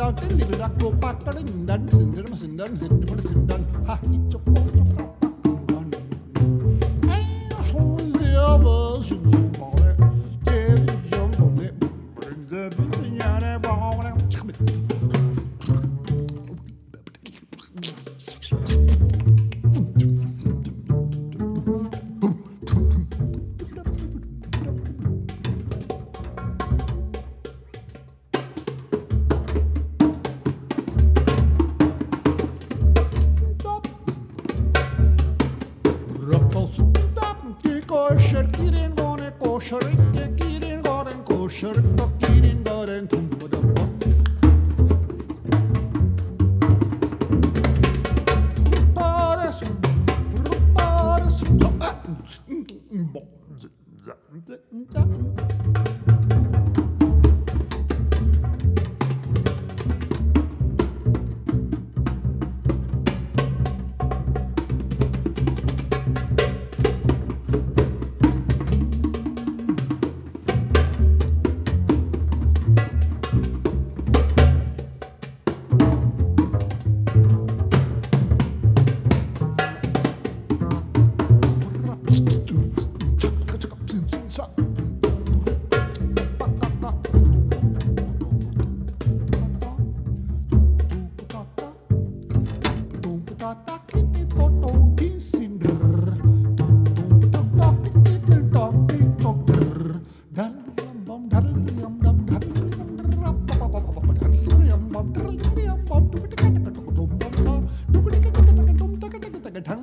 out a little duck, go back, but in that, sit down, sit down, sit down, sit down, ha, it's a koşarak da girin koren koşarak กระทั่ง